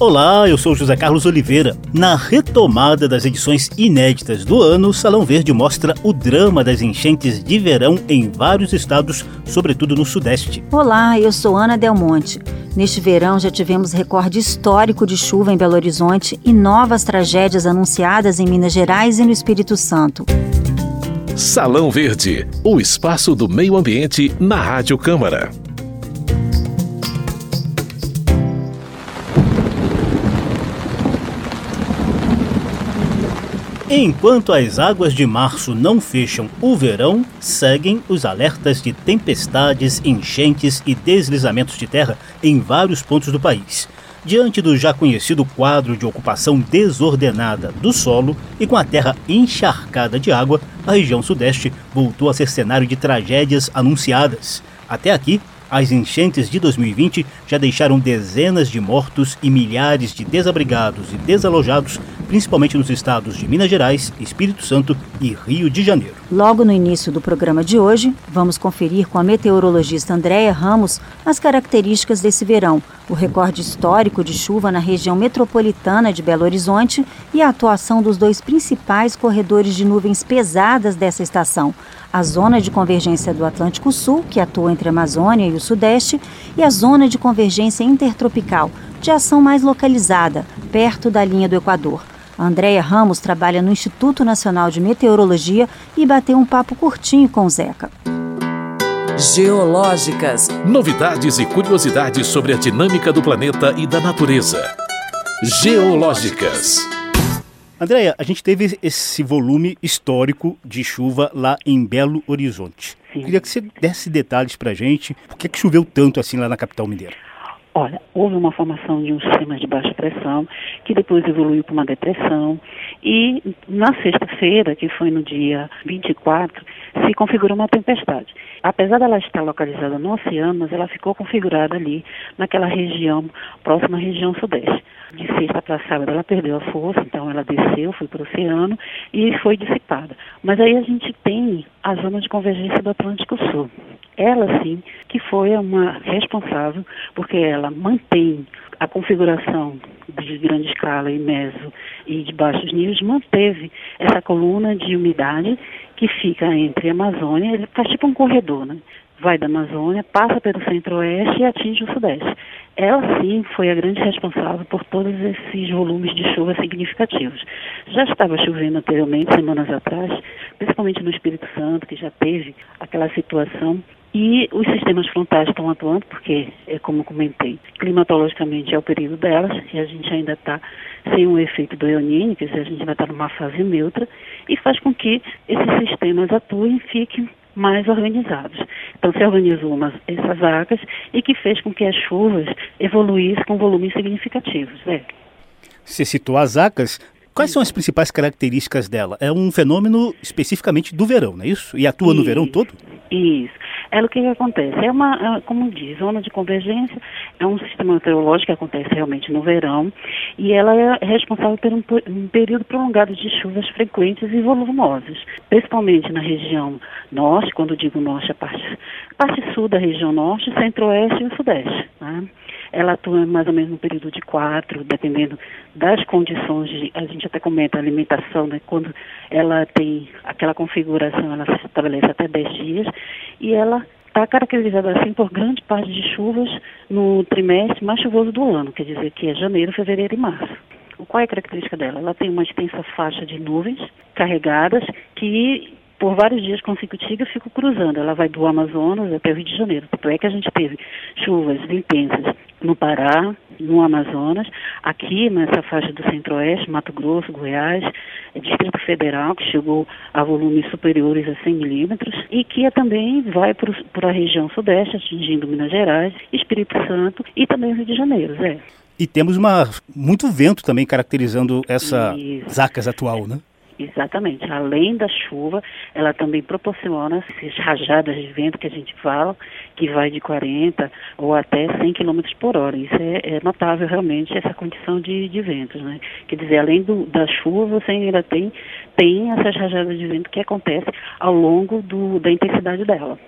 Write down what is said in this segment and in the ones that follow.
Olá, eu sou José Carlos Oliveira. Na retomada das edições inéditas do ano, o Salão Verde mostra o drama das enchentes de verão em vários estados, sobretudo no Sudeste. Olá, eu sou Ana Del Monte. Neste verão já tivemos recorde histórico de chuva em Belo Horizonte e novas tragédias anunciadas em Minas Gerais e no Espírito Santo. Salão Verde, o espaço do meio ambiente na Rádio Câmara. Enquanto as águas de março não fecham o verão, seguem os alertas de tempestades, enchentes e deslizamentos de terra em vários pontos do país. Diante do já conhecido quadro de ocupação desordenada do solo e com a terra encharcada de água, a região sudeste voltou a ser cenário de tragédias anunciadas. Até aqui, as enchentes de 2020 já deixaram dezenas de mortos e milhares de desabrigados e desalojados, principalmente nos estados de Minas Gerais, Espírito Santo e Rio de Janeiro. Logo no início do programa de hoje, vamos conferir com a meteorologista Andréia Ramos as características desse verão, o recorde histórico de chuva na região metropolitana de Belo Horizonte e a atuação dos dois principais corredores de nuvens pesadas dessa estação, a zona de convergência do Atlântico Sul, que atua entre a Amazônia e o Sudeste, e a zona de convergência intertropical, de ação mais localizada, perto da linha do Equador. A Andréia Ramos trabalha no Instituto Nacional de Meteorologia e bateu um papo curtinho com o Zeca. Geológicas. Novidades e curiosidades sobre a dinâmica do planeta e da natureza. Geológicas. Andréia, a gente teve esse volume histórico de chuva lá em Belo Horizonte. Sim. Queria que você desse detalhes para a gente. Por que, que choveu tanto assim lá na capital mineira? Olha, houve uma formação de um sistema de baixa pressão, que depois evoluiu para uma depressão, e na sexta-feira, que foi no dia 24, se configurou uma tempestade. Apesar dela estar localizada no oceano, mas ela ficou configurada ali, naquela região, próxima à região sudeste. De sexta para sábado ela perdeu a força, então ela desceu, foi para o oceano e foi dissipada. Mas aí a gente tem a zona de convergência do Atlântico Sul ela sim que foi uma responsável, porque ela mantém a configuração de grande escala e meso e de baixos níveis, manteve essa coluna de umidade que fica entre Amazônia, ele faz tipo um corredor, né? Vai da Amazônia, passa pelo centro-oeste e atinge o sudeste. Ela sim foi a grande responsável por todos esses volumes de chuva significativos. Já estava chovendo anteriormente, semanas atrás, principalmente no Espírito Santo, que já teve aquela situação e os sistemas frontais estão atuando, porque, é como comentei, climatologicamente é o período delas, e a gente ainda está sem o efeito do Eonine, quer dizer, a gente ainda está numa fase neutra, e faz com que esses sistemas atuem e fiquem mais organizados. Então se organizou umas, essas águas e que fez com que as chuvas evoluíssem com volumes significativos. Né? Você citou as acas, Quais são as principais características dela? É um fenômeno especificamente do verão, não é isso? E atua isso, no verão todo? Isso. É o que, acontece. É uma, é, como diz, zona de convergência é um sistema meteorológico que acontece realmente no verão e ela é responsável por um, um período prolongado de chuvas frequentes e volumosas, principalmente na região norte, quando digo norte, a parte, parte sul da região norte, centro-oeste e sudeste. Né? Ela atua mais ou menos no período de quatro, dependendo das condições, de, a gente até comenta a alimentação, né, quando ela tem aquela configuração, ela se estabelece até 10 dias, e ela está caracterizada assim por grande parte de chuvas no trimestre mais chuvoso do ano, quer dizer que é janeiro, fevereiro e março. Qual é a característica dela? Ela tem uma extensa faixa de nuvens carregadas que por vários dias consecutivos fico cruzando. Ela vai do Amazonas até o Rio de Janeiro. Tanto é que a gente teve chuvas intensas no Pará, no Amazonas, aqui nessa faixa do Centro-Oeste, Mato Grosso, Goiás, Distrito Federal, que chegou a volumes superiores a 100 milímetros, e que também vai para a região Sudeste, atingindo Minas Gerais, Espírito Santo e também o Rio de Janeiro, Zé. E temos uma, muito vento também caracterizando essa Zacas atual, né? Exatamente. Além da chuva, ela também proporciona essas rajadas de vento que a gente fala, que vai de 40 ou até 100 km por hora. Isso é, é notável realmente, essa condição de, de ventos. Né? Quer dizer, além do, da chuva, você ainda tem, tem essas rajadas de vento que acontecem ao longo do, da intensidade dela.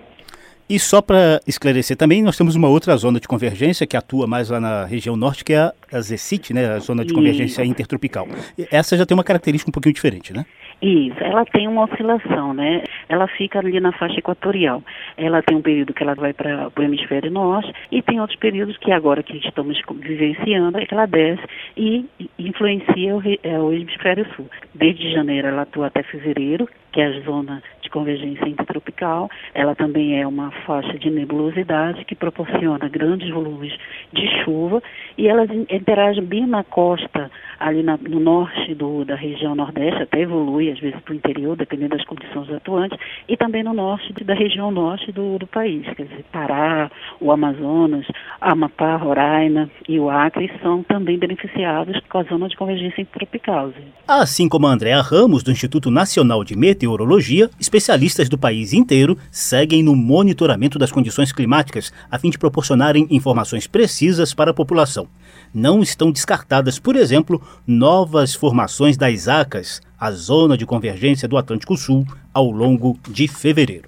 E só para esclarecer também, nós temos uma outra zona de convergência que atua mais lá na região norte, que é a ZECIT, né, a zona de convergência Isso. intertropical. Essa já tem uma característica um pouquinho diferente, né? Isso, ela tem uma oscilação, né? Ela fica ali na faixa equatorial. Ela tem um período que ela vai para o hemisfério norte e tem outros períodos que agora que estamos vivenciando é que ela desce e influencia o, é, o hemisfério sul. Desde janeiro ela atua até fevereiro, que é a zona de convergência intertropical. Ela também é uma faixa de nebulosidade que proporciona grandes volumes de chuva e elas interagem bem na costa, ali na, no norte do, da região nordeste, até evolui às vezes para o interior, dependendo das condições atuantes, e também no norte da região norte do, do país, quer dizer, Pará, o Amazonas, Amapá, Roraima e o Acre são também beneficiados com a zona de convergência intertropical. Assim como a Andréa Ramos, do Instituto Nacional de Meteorologia, especialistas do país inteiro seguem no monitoramento das condições climáticas a fim de proporcionarem informações precisas para a população. Não estão descartadas, por exemplo, novas formações das ACAS, a zona de convergência do Atlântico Sul, ao longo de fevereiro.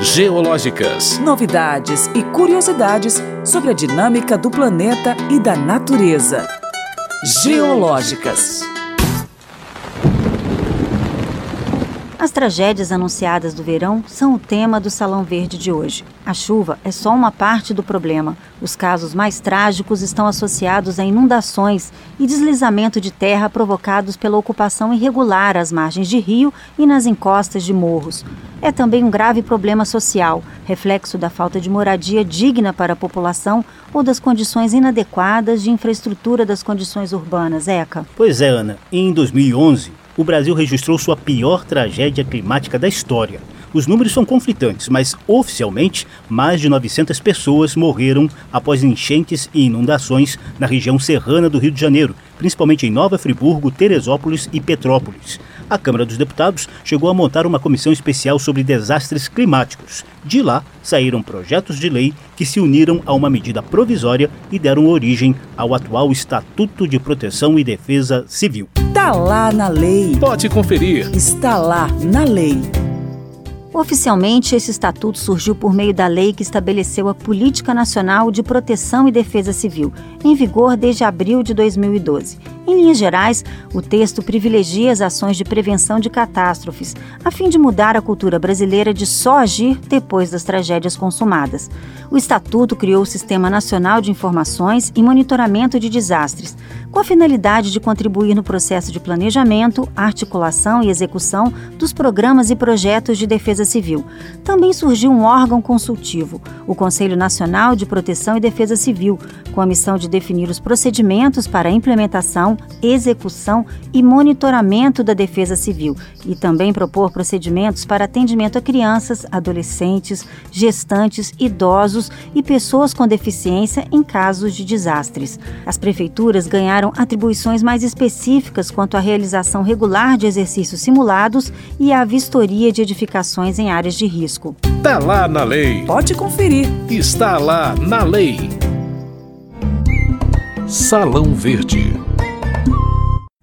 Geológicas. Novidades e curiosidades sobre a dinâmica do planeta e da natureza. Geológicas. As tragédias anunciadas do verão são o tema do Salão Verde de hoje. A chuva é só uma parte do problema. Os casos mais trágicos estão associados a inundações e deslizamento de terra provocados pela ocupação irregular às margens de rio e nas encostas de morros. É também um grave problema social, reflexo da falta de moradia digna para a população ou das condições inadequadas de infraestrutura das condições urbanas. Eca. Pois é, Ana. Em 2011, o Brasil registrou sua pior tragédia climática da história. Os números são conflitantes, mas oficialmente mais de 900 pessoas morreram após enchentes e inundações na região serrana do Rio de Janeiro, principalmente em Nova Friburgo, Teresópolis e Petrópolis. A Câmara dos Deputados chegou a montar uma comissão especial sobre desastres climáticos. De lá saíram projetos de lei que se uniram a uma medida provisória e deram origem ao atual Estatuto de Proteção e Defesa Civil. Está lá na lei. Pode conferir. Está lá na lei. Oficialmente, esse estatuto surgiu por meio da lei que estabeleceu a Política Nacional de Proteção e Defesa Civil, em vigor desde abril de 2012. Em linhas gerais, o texto privilegia as ações de prevenção de catástrofes, a fim de mudar a cultura brasileira de só agir depois das tragédias consumadas. O Estatuto criou o Sistema Nacional de Informações e Monitoramento de Desastres, com a finalidade de contribuir no processo de planejamento, articulação e execução dos programas e projetos de defesa civil. Também surgiu um órgão consultivo, o Conselho Nacional de Proteção e Defesa Civil, com a missão de definir os procedimentos para a implementação, execução e monitoramento da defesa civil e também propor procedimentos para atendimento a crianças, adolescentes, gestantes, idosos e pessoas com deficiência em casos de desastres. As prefeituras ganharam atribuições mais específicas quanto à realização regular de exercícios simulados e à vistoria de edificações em áreas de risco. Está lá na lei. Pode conferir. Está lá na lei. Salão Verde.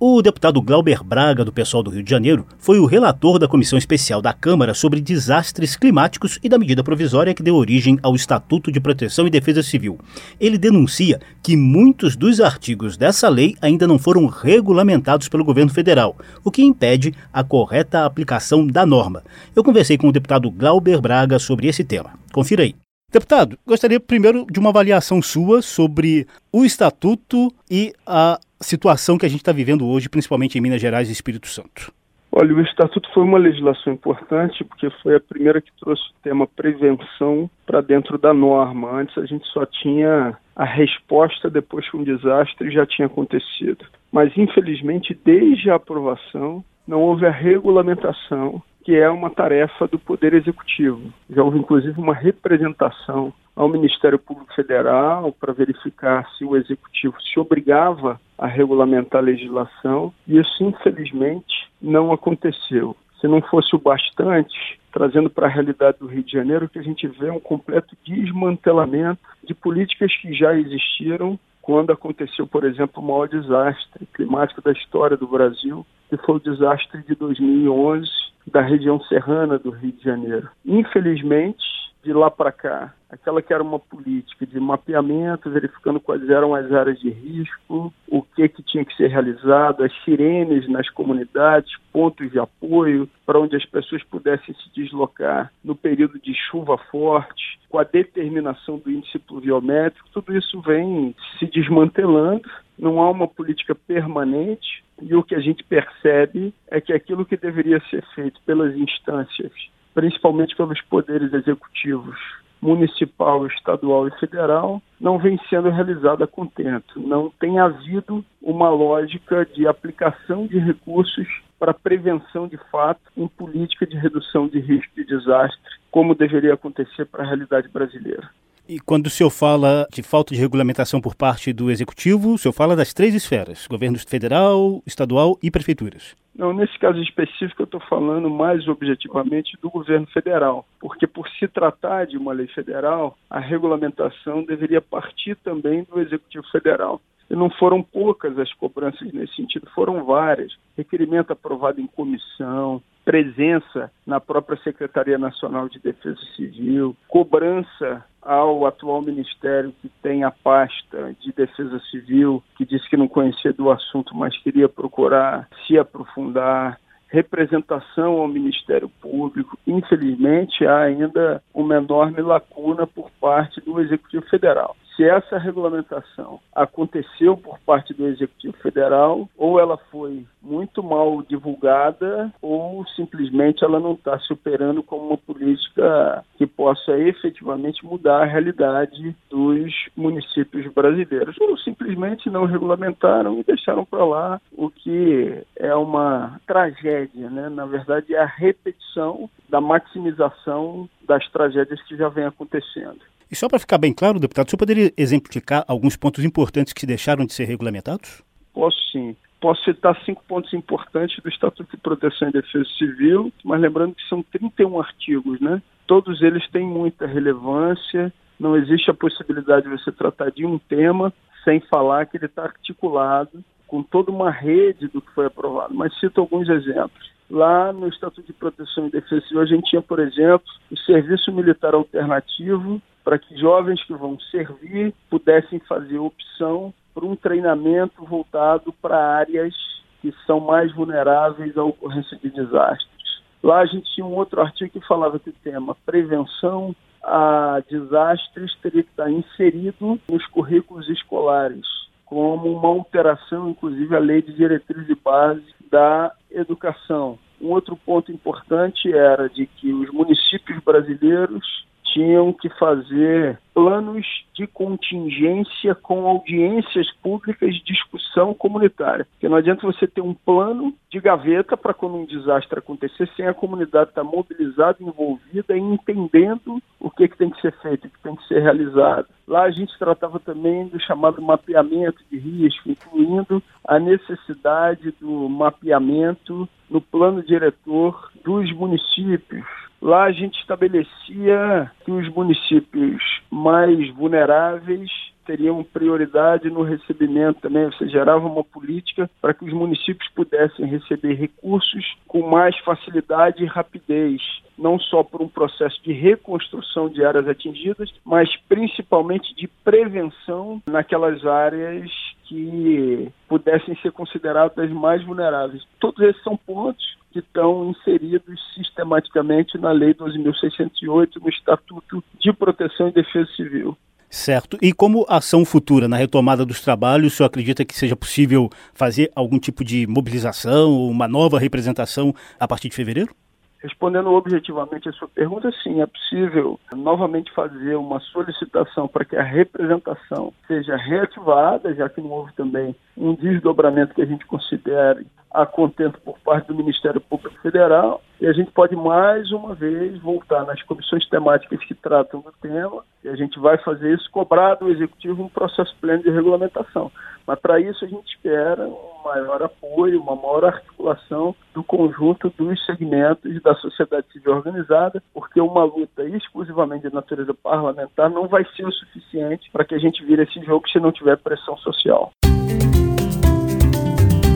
O deputado Glauber Braga, do pessoal do Rio de Janeiro, foi o relator da Comissão Especial da Câmara sobre Desastres Climáticos e da medida provisória que deu origem ao Estatuto de Proteção e Defesa Civil. Ele denuncia que muitos dos artigos dessa lei ainda não foram regulamentados pelo governo federal, o que impede a correta aplicação da norma. Eu conversei com o deputado Glauber Braga sobre esse tema. Confira aí. Deputado, gostaria primeiro de uma avaliação sua sobre o estatuto e a situação que a gente está vivendo hoje, principalmente em Minas Gerais e Espírito Santo. Olha, o Estatuto foi uma legislação importante porque foi a primeira que trouxe o tema prevenção para dentro da norma. Antes a gente só tinha a resposta depois que um desastre já tinha acontecido. Mas, infelizmente, desde a aprovação, não houve a regulamentação que é uma tarefa do Poder Executivo. Já houve, inclusive, uma representação ao Ministério Público Federal para verificar se o Executivo se obrigava a regulamentar a legislação, e isso, infelizmente, não aconteceu. Se não fosse o bastante, trazendo para a realidade do Rio de Janeiro, que a gente vê um completo desmantelamento de políticas que já existiram quando aconteceu, por exemplo, o maior desastre climático da história do Brasil, que foi o desastre de 2011 da região serrana do Rio de Janeiro. Infelizmente, de lá para cá, aquela que era uma política de mapeamento, verificando quais eram as áreas de risco, o que que tinha que ser realizado, as sirenes nas comunidades, pontos de apoio para onde as pessoas pudessem se deslocar no período de chuva forte, com a determinação do índice pluviométrico, tudo isso vem se desmantelando, não há uma política permanente e o que a gente percebe é que aquilo que deveria ser feito pelas instâncias principalmente pelos poderes executivos municipal, estadual e federal, não vem sendo realizada a contento. Não tem havido uma lógica de aplicação de recursos para prevenção de fato em política de redução de risco de desastre, como deveria acontecer para a realidade brasileira. E quando o senhor fala de falta de regulamentação por parte do executivo, o senhor fala das três esferas: governo federal, estadual e prefeituras. Não, nesse caso específico eu estou falando mais objetivamente do governo federal, porque por se tratar de uma lei federal, a regulamentação deveria partir também do executivo federal. E não foram poucas as cobranças nesse sentido, foram várias. Requerimento aprovado em comissão, presença na própria Secretaria Nacional de Defesa Civil, cobrança ao atual ministério que tem a pasta de defesa civil, que disse que não conhecia do assunto, mas queria procurar se aprofundar, representação ao Ministério Público. Infelizmente, há ainda uma enorme lacuna por parte do Executivo Federal se essa regulamentação aconteceu por parte do Executivo Federal, ou ela foi muito mal divulgada, ou simplesmente ela não está se operando como uma política que possa efetivamente mudar a realidade dos municípios brasileiros. Ou simplesmente não regulamentaram e deixaram para lá o que é uma tragédia, né? Na verdade, é a repetição da maximização das tragédias que já vem acontecendo. E só para ficar bem claro, deputado, o senhor poderia exemplificar alguns pontos importantes que deixaram de ser regulamentados? Posso sim. Posso citar cinco pontos importantes do Estatuto de Proteção e Defesa Civil, mas lembrando que são 31 artigos, né? Todos eles têm muita relevância, não existe a possibilidade de você tratar de um tema sem falar que ele está articulado com toda uma rede do que foi aprovado. Mas cito alguns exemplos. Lá no Estatuto de Proteção e Defesa Civil, a gente tinha, por exemplo, o serviço militar alternativo, para que jovens que vão servir pudessem fazer opção por um treinamento voltado para áreas que são mais vulneráveis à ocorrência de desastres. Lá a gente tinha um outro artigo que falava que o tema prevenção a desastres teria que estar inserido nos currículos escolares, como uma alteração, inclusive, à lei de diretriz de base da educação. Um outro ponto importante era de que os municípios brasileiros tinham que fazer planos de contingência com audiências públicas de discussão comunitária. Porque não adianta você ter um plano de gaveta para quando um desastre acontecer, sem a comunidade estar mobilizada, envolvida e entendendo o que, que tem que ser feito, o que tem que ser realizado. Lá a gente tratava também do chamado mapeamento de risco, incluindo a necessidade do mapeamento no plano diretor dos municípios, Lá a gente estabelecia que os municípios mais vulneráveis teriam prioridade no recebimento também, você gerava uma política para que os municípios pudessem receber recursos com mais facilidade e rapidez, não só por um processo de reconstrução de áreas atingidas, mas principalmente de prevenção naquelas áreas que pudessem ser consideradas mais vulneráveis. Todos esses são pontos que estão inseridos sistematicamente na Lei 12.608, no Estatuto de Proteção e Defesa Civil. Certo. E como ação futura na retomada dos trabalhos, o senhor acredita que seja possível fazer algum tipo de mobilização, uma nova representação a partir de fevereiro? Respondendo objetivamente a sua pergunta, sim, é possível novamente fazer uma solicitação para que a representação seja reativada, já que não houve também um desdobramento que a gente considere a contento por parte do Ministério Público Federal e a gente pode mais uma vez voltar nas comissões temáticas que tratam do tema e a gente vai fazer isso cobrar do Executivo um processo pleno de regulamentação. Mas para isso a gente espera um maior apoio, uma maior articulação do conjunto dos segmentos da sociedade civil organizada, porque uma luta exclusivamente de natureza parlamentar não vai ser o suficiente para que a gente vire esse jogo se não tiver pressão social.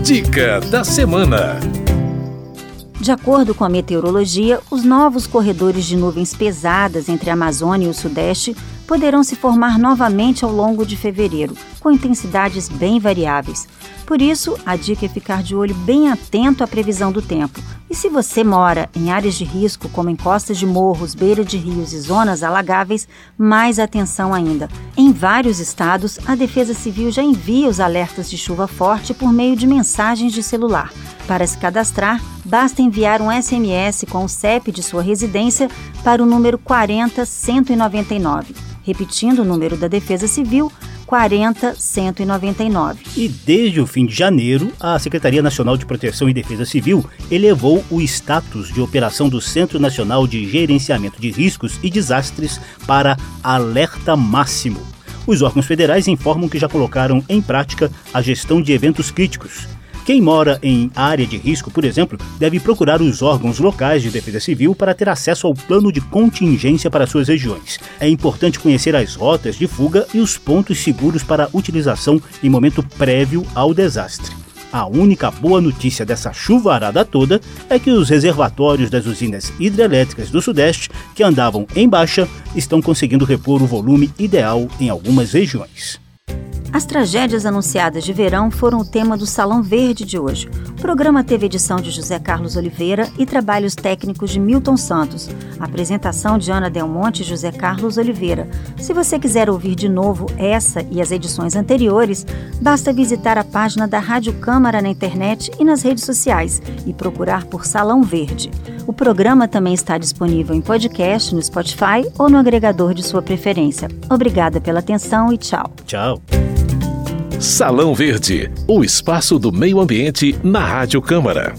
Dica da semana. De acordo com a meteorologia, os novos corredores de nuvens pesadas entre a Amazônia e o Sudeste poderão se formar novamente ao longo de fevereiro, com intensidades bem variáveis. Por isso, a dica é ficar de olho bem atento à previsão do tempo. E se você mora em áreas de risco, como em costas de morros, beira de rios e zonas alagáveis, mais atenção ainda. Em vários estados, a Defesa Civil já envia os alertas de chuva forte por meio de mensagens de celular. Para se cadastrar, basta enviar um SMS com o CEP de sua residência para o número 40199. Repetindo o número da Defesa Civil, 40199. E desde o fim de janeiro, a Secretaria Nacional de Proteção e Defesa Civil elevou o status de operação do Centro Nacional de Gerenciamento de Riscos e Desastres para alerta máximo. Os órgãos federais informam que já colocaram em prática a gestão de eventos críticos quem mora em área de risco, por exemplo, deve procurar os órgãos locais de defesa civil para ter acesso ao plano de contingência para suas regiões. É importante conhecer as rotas de fuga e os pontos seguros para utilização em momento prévio ao desastre. A única boa notícia dessa chuvarada toda é que os reservatórios das usinas hidrelétricas do Sudeste, que andavam em baixa, estão conseguindo repor o volume ideal em algumas regiões. As tragédias anunciadas de verão foram o tema do Salão Verde de hoje. O programa teve edição de José Carlos Oliveira e trabalhos técnicos de Milton Santos. apresentação de Ana Del Monte e José Carlos Oliveira. Se você quiser ouvir de novo essa e as edições anteriores, basta visitar a página da Rádio Câmara na internet e nas redes sociais e procurar por Salão Verde. O programa também está disponível em podcast no Spotify ou no agregador de sua preferência. Obrigada pela atenção e tchau. Tchau. Salão Verde, o espaço do meio ambiente na Rádio Câmara.